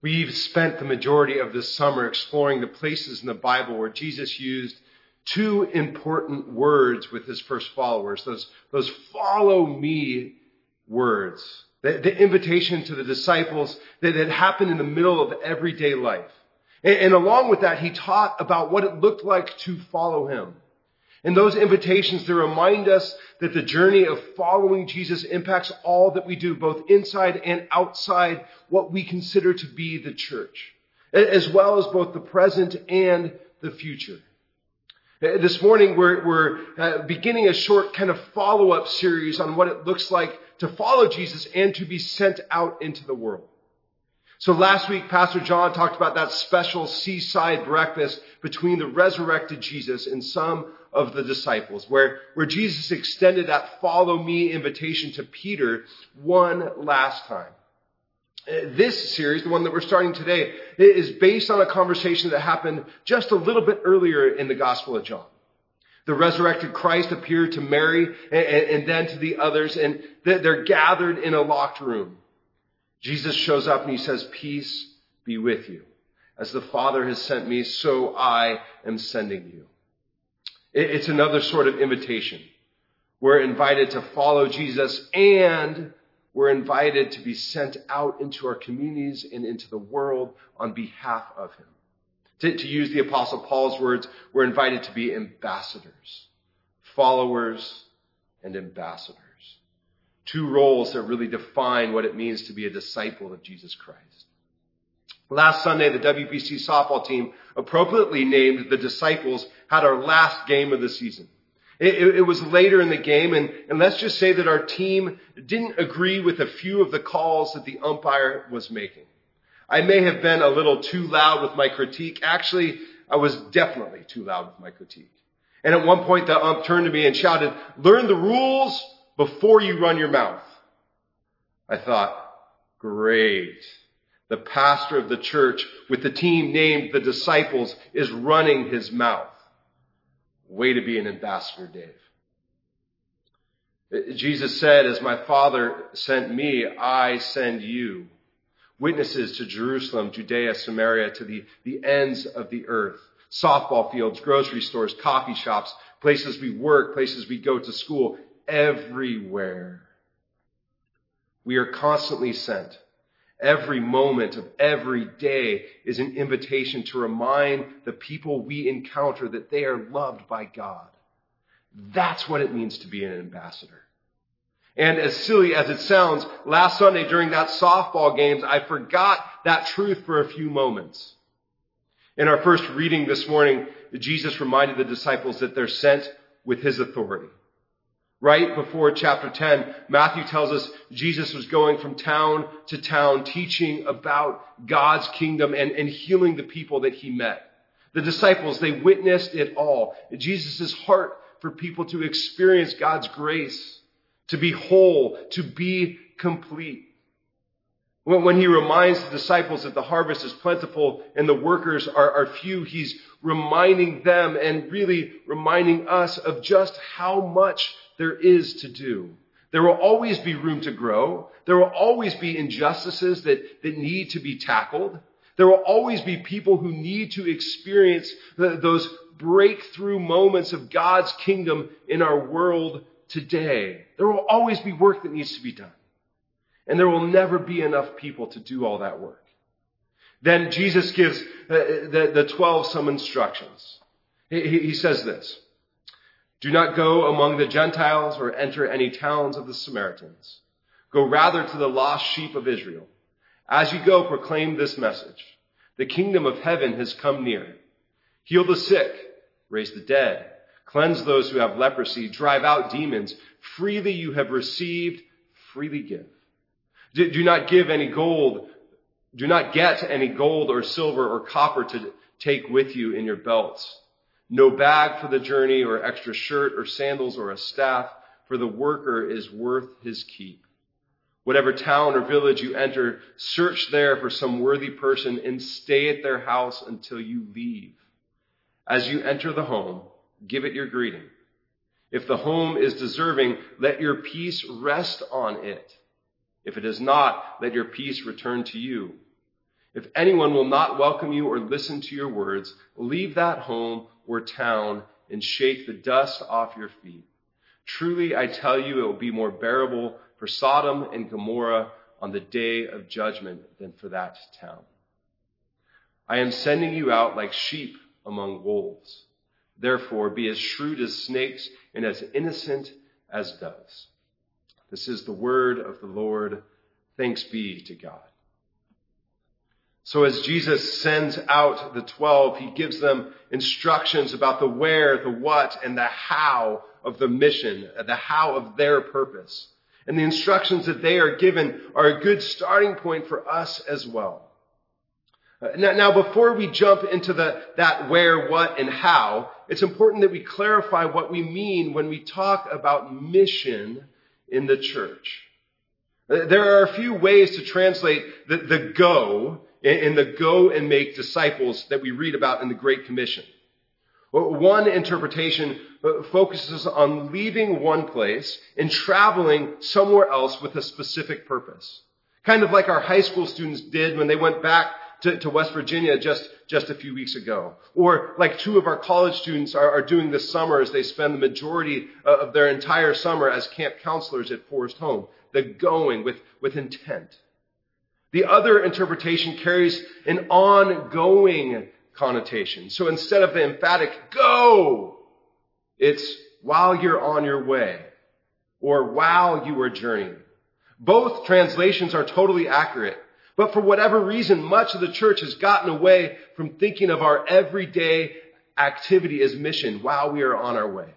We've spent the majority of this summer exploring the places in the Bible where Jesus used two important words with his first followers. Those, those follow me words. The, the invitation to the disciples that had happened in the middle of everyday life. And, and along with that, he taught about what it looked like to follow him. And those invitations, they remind us that the journey of following Jesus impacts all that we do, both inside and outside what we consider to be the church, as well as both the present and the future. Uh, this morning, we're, we're uh, beginning a short kind of follow-up series on what it looks like to follow Jesus and to be sent out into the world. So last week, Pastor John talked about that special seaside breakfast between the resurrected Jesus and some of the disciples, where, where Jesus extended that follow me invitation to Peter one last time. Uh, this series, the one that we're starting today, is based on a conversation that happened just a little bit earlier in the Gospel of John. The resurrected Christ appeared to Mary and, and then to the others, and they're gathered in a locked room. Jesus shows up and he says, Peace be with you. As the Father has sent me, so I am sending you. It's another sort of invitation. We're invited to follow Jesus and we're invited to be sent out into our communities and into the world on behalf of Him. To, to use the Apostle Paul's words, we're invited to be ambassadors, followers, and ambassadors. Two roles that really define what it means to be a disciple of Jesus Christ. Last Sunday, the WBC softball team, appropriately named the disciples, had our last game of the season. It, it, was later in the game, and, and let's just say that our team didn't agree with a few of the calls that the umpire was making. I may have been a little too loud with my critique. Actually, I was definitely too loud with my critique. And at one point, the ump turned to me and shouted, learn the rules before you run your mouth. I thought, great. The pastor of the church with the team named the disciples is running his mouth. Way to be an ambassador, Dave. Uh, Jesus said, as my father sent me, I send you. Witnesses to Jerusalem, Judea, Samaria, to the, the ends of the earth. Softball fields, grocery stores, coffee shops, places we work, places we go to school, everywhere. We are constantly sent. Every moment of every day is an invitation to remind the people we encounter that they are loved by God. That's what it means to be an ambassador. And as silly as it sounds, last Sunday during that softball games, I forgot that truth for a few moments. In our first reading this morning, Jesus reminded the disciples that they're sent with his authority. Right before chapter 10, Matthew tells us Jesus was going from town to town teaching about God's kingdom and, and healing the people that he met. The disciples, they witnessed it all. Jesus' heart for people to experience God's grace, to be whole, to be complete. When, he reminds the disciples that the harvest is plentiful and the workers are, are few, he's reminding them and really reminding us of just how much there is to do. There will always be room to grow. There will always be injustices that, that need to be tackled. There will always be people who need to experience the, those breakthrough moments of God's kingdom in our world today. There will always be work that needs to be done. And there will never be enough people to do all that work. Then Jesus gives the, the, the 12 some instructions. He, he says this. Do not go among the Gentiles or enter any towns of the Samaritans. Go rather to the lost sheep of Israel. As you go, proclaim this message. The kingdom of heaven has come near. Heal the sick, raise the dead, cleanse those who have leprosy, drive out demons. Freely you have received, freely give. Do not give any gold. Do not get any gold or silver or copper to take with you in your belts no bag for the journey or extra shirt or sandals or a staff, for the worker is worth his keep. Whatever town or village you enter, search there for some worthy person and stay at their house until you leave. As you enter the home, give it your greeting. If the home is deserving, let your peace rest on it. If it is not, let your peace return to you. If anyone will not welcome you or listen to your words, leave that home or town and shake the dust off your feet. Truly, I tell you, it will be more bearable for Sodom and Gomorrah on the day of judgment than for that town. I am sending you out like sheep among wolves. Therefore, be as shrewd as snakes and as innocent as doves. This is the word of the Lord. Thanks be to God. So as Jesus sends out the twelve, he gives them instructions about the where, the what, and the how of the mission, the how of their purpose. And the instructions that they are given are a good starting point for us as well. Uh, now, now, before we jump into the, that where, what, and how, it's important that we clarify what we mean when we talk about mission in the church. Uh, there are a few ways to translate the, the go in the go and make disciples that we read about in the Great Commission. One interpretation uh, focuses on leaving one place and traveling somewhere else with a specific purpose. Kind of like our high school students did when they went back to, to West Virginia just, just a few weeks ago. Or like two of our college students are, are doing this summer as they spend the majority uh, of their entire summer as camp counselors at Forest Home. The going with, with intent. The other interpretation carries an ongoing connotation. So instead of the emphatic go, it's while you're on your way or while you are journeying. Both translations are totally accurate, but for whatever reason, much of the church has gotten away from thinking of our everyday activity as mission while we are on our way.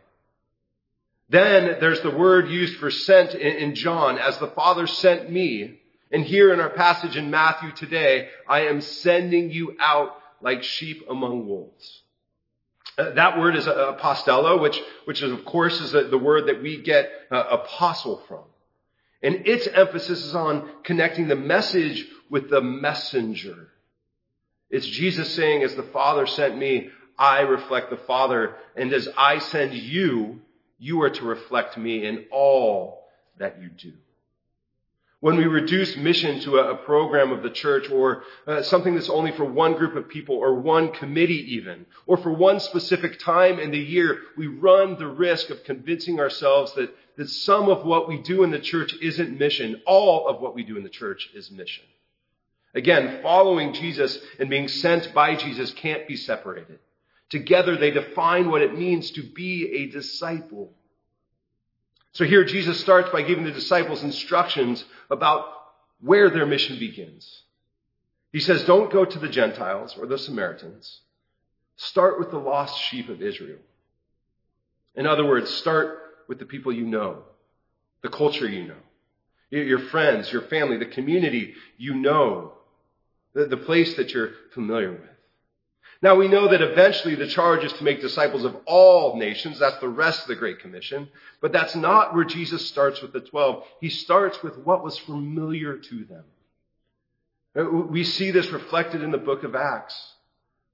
Then there's the word used for sent in John, as the Father sent me. And here in our passage in Matthew today, I am sending you out like sheep among wolves. Uh, that word is uh, apostello, which, which is, of course is the word that we get uh, apostle from. And its emphasis is on connecting the message with the messenger. It's Jesus saying, as the Father sent me, I reflect the Father, and as I send you, you are to reflect me in all that you do. When we reduce mission to a, a program of the church or uh, something that's only for one group of people or one committee even, or for one specific time in the year, we run the risk of convincing ourselves that, that some of what we do in the church isn't mission. All of what we do in the church is mission. Again, following Jesus and being sent by Jesus can't be separated. Together they define what it means to be a disciple. So here Jesus starts by giving the disciples instructions about where their mission begins. He says, don't go to the Gentiles or the Samaritans. Start with the lost sheep of Israel. In other words, start with the people you know, the culture you know, your friends, your family, the community you know, the, place that you're familiar with. Now we know that eventually the charge is to make disciples of all nations. That's the rest of the Great Commission. But that's not where Jesus starts with the twelve. He starts with what was familiar to them. We see this reflected in the book of Acts.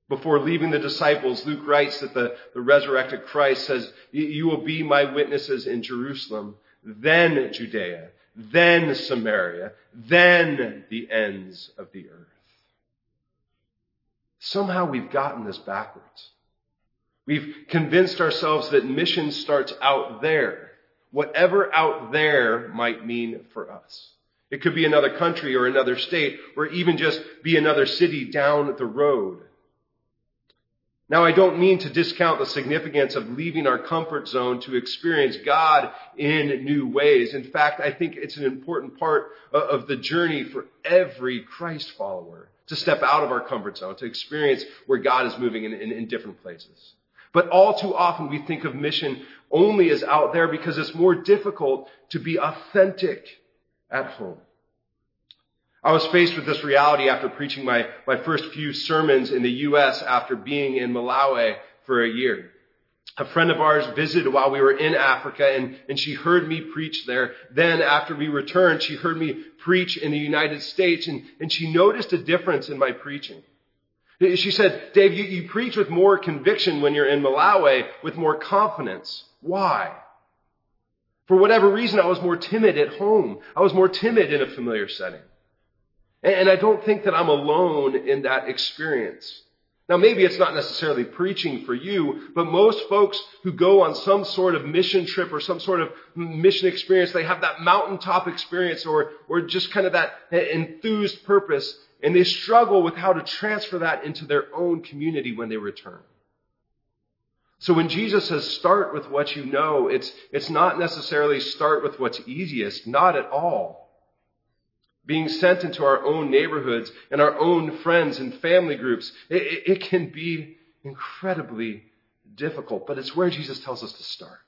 Before leaving the disciples, Luke writes that the, the resurrected Christ says, You will be my witnesses in Jerusalem, then Judea, then Samaria, then the ends of the earth. Somehow we've gotten this backwards. We've convinced ourselves that mission starts out there, whatever out there might mean for us. It could be another country or another state, or even just be another city down the road. Now, I don't mean to discount the significance of leaving our comfort zone to experience God in new ways. In fact, I think it's an important part of the journey for every Christ follower to step out of our comfort zone, to experience where God is moving in, in, in different places. But all too often we think of mission only as out there because it's more difficult to be authentic at home. I was faced with this reality after preaching my, my first few sermons in the U.S. after being in Malawi for a year a friend of ours visited while we were in Africa and, and she heard me preach there. Then after we returned, she heard me preach in the United States and, and she noticed a difference in my preaching. She said, Dave, you, you preach with more conviction when you're in Malawi, with more confidence. Why? For whatever reason, I was more timid at home. I was more timid in a familiar setting. And I don't think that I'm alone in that experience. Now, maybe it's not necessarily preaching for you, but most folks who go on some sort of mission trip or some sort of mission experience, they have that mountaintop experience or, or just kind of that enthused purpose, and they struggle with how to transfer that into their own community when they return. So when Jesus says start with what you know, it's, it's not necessarily start with what's easiest, not at all being sent into our own neighborhoods and our own friends and family groups, it, it, can be incredibly difficult, but it's where Jesus tells us to start.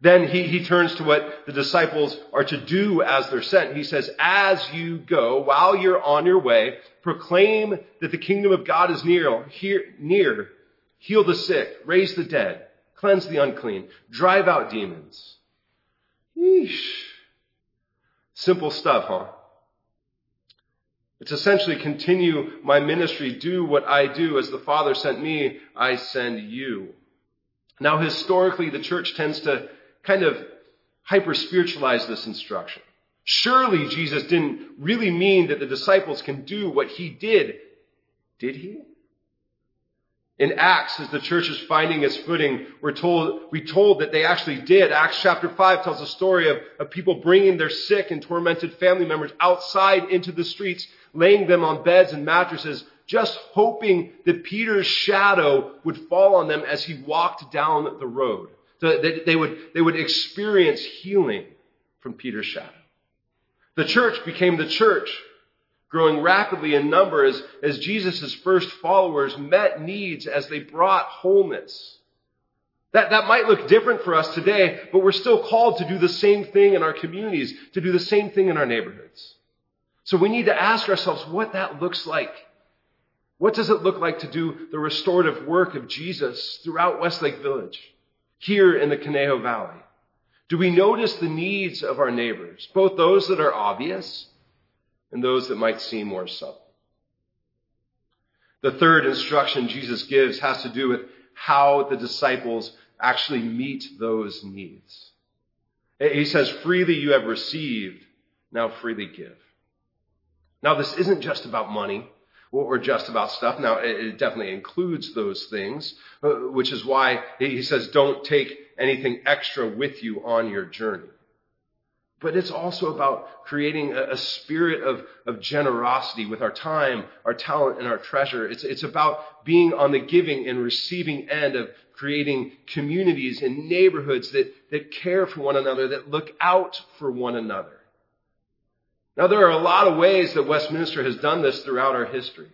Then he, he turns to what the disciples are to do as they're sent. He says, as you go, while you're on your way, proclaim that the kingdom of God is near, here, near. Heal the sick, raise the dead, cleanse the unclean, drive out demons. Yeesh. Simple stuff, huh? It's essentially continue my ministry, do what I do. As the Father sent me, I send you. Now, historically, the church tends to kind of hyper spiritualize this instruction. Surely Jesus didn't really mean that the disciples can do what he did. Did he? In Acts, as the church is finding its footing, we're told, we told that they actually did. Acts chapter 5 tells a story of, of people bringing their sick and tormented family members outside into the streets, laying them on beds and mattresses, just hoping that Peter's shadow would fall on them as he walked down the road. So that they would, they would experience healing from Peter's shadow. The church became the church growing rapidly in number as, as Jesus' first followers met needs as they brought wholeness. That, that might look different for us today, but we're still called to do the same thing in our communities, to do the same thing in our neighborhoods. So we need to ask ourselves what that looks like. What does it look like to do the restorative work of Jesus throughout Westlake Village, here in the Conejo Valley? Do we notice the needs of our neighbors, both those that are obvious and those that might seem more subtle. The third instruction Jesus gives has to do with how the disciples actually meet those needs. He says, freely you have received, now freely give. Now this isn't just about money or just about stuff. Now it definitely includes those things, uh, which is why he says don't take anything extra with you on your journey. But it's also about creating a, spirit of, of generosity with our time, our talent, and our treasure. It's, it's about being on the giving and receiving end of creating communities and neighborhoods that, that care for one another, that look out for one another. Now, there are a lot of ways that Westminster has done this throughout our history.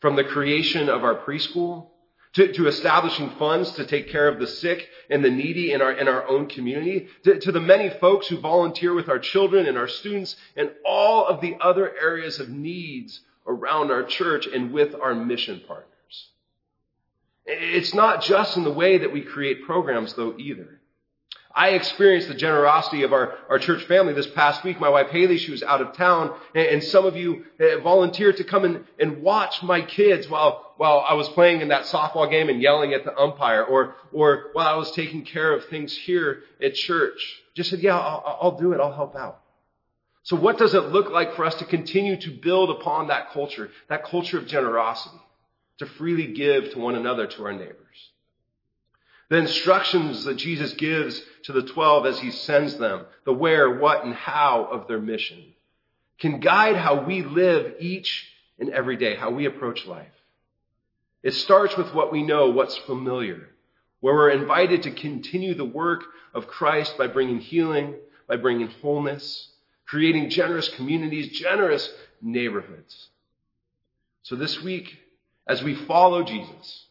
From the creation of our preschool to, to, establishing funds to take care of the sick and the needy in our, in our own community, to, to the many folks who volunteer with our children and our students and all of the other areas of needs around our church and with our mission partners. It's not just in the way that we create programs though either. I experienced the generosity of our, our church family this past week. My wife Haley, she was out of town, and, and some of you uh, volunteered to come and, and watch my kids while, while I was playing in that softball game and yelling at the umpire, or, or while I was taking care of things here at church. Just said, yeah, I'll, I'll do it. I'll help out. So what does it look like for us to continue to build upon that culture, that culture of generosity, to freely give to one another, to our neighbors? The instructions that Jesus gives to the 12 as he sends them, the where, what, and how of their mission, can guide how we live each and every day, how we approach life. It starts with what we know, what's familiar, where we're invited to continue the work of Christ by bringing healing, by bringing wholeness, creating generous communities, generous neighborhoods. So this week, as we follow Jesus,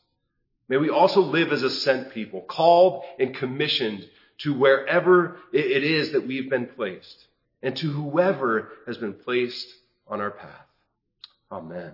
May we also live as a sent people, called and commissioned to wherever it is that we've been placed and to whoever has been placed on our path. Amen.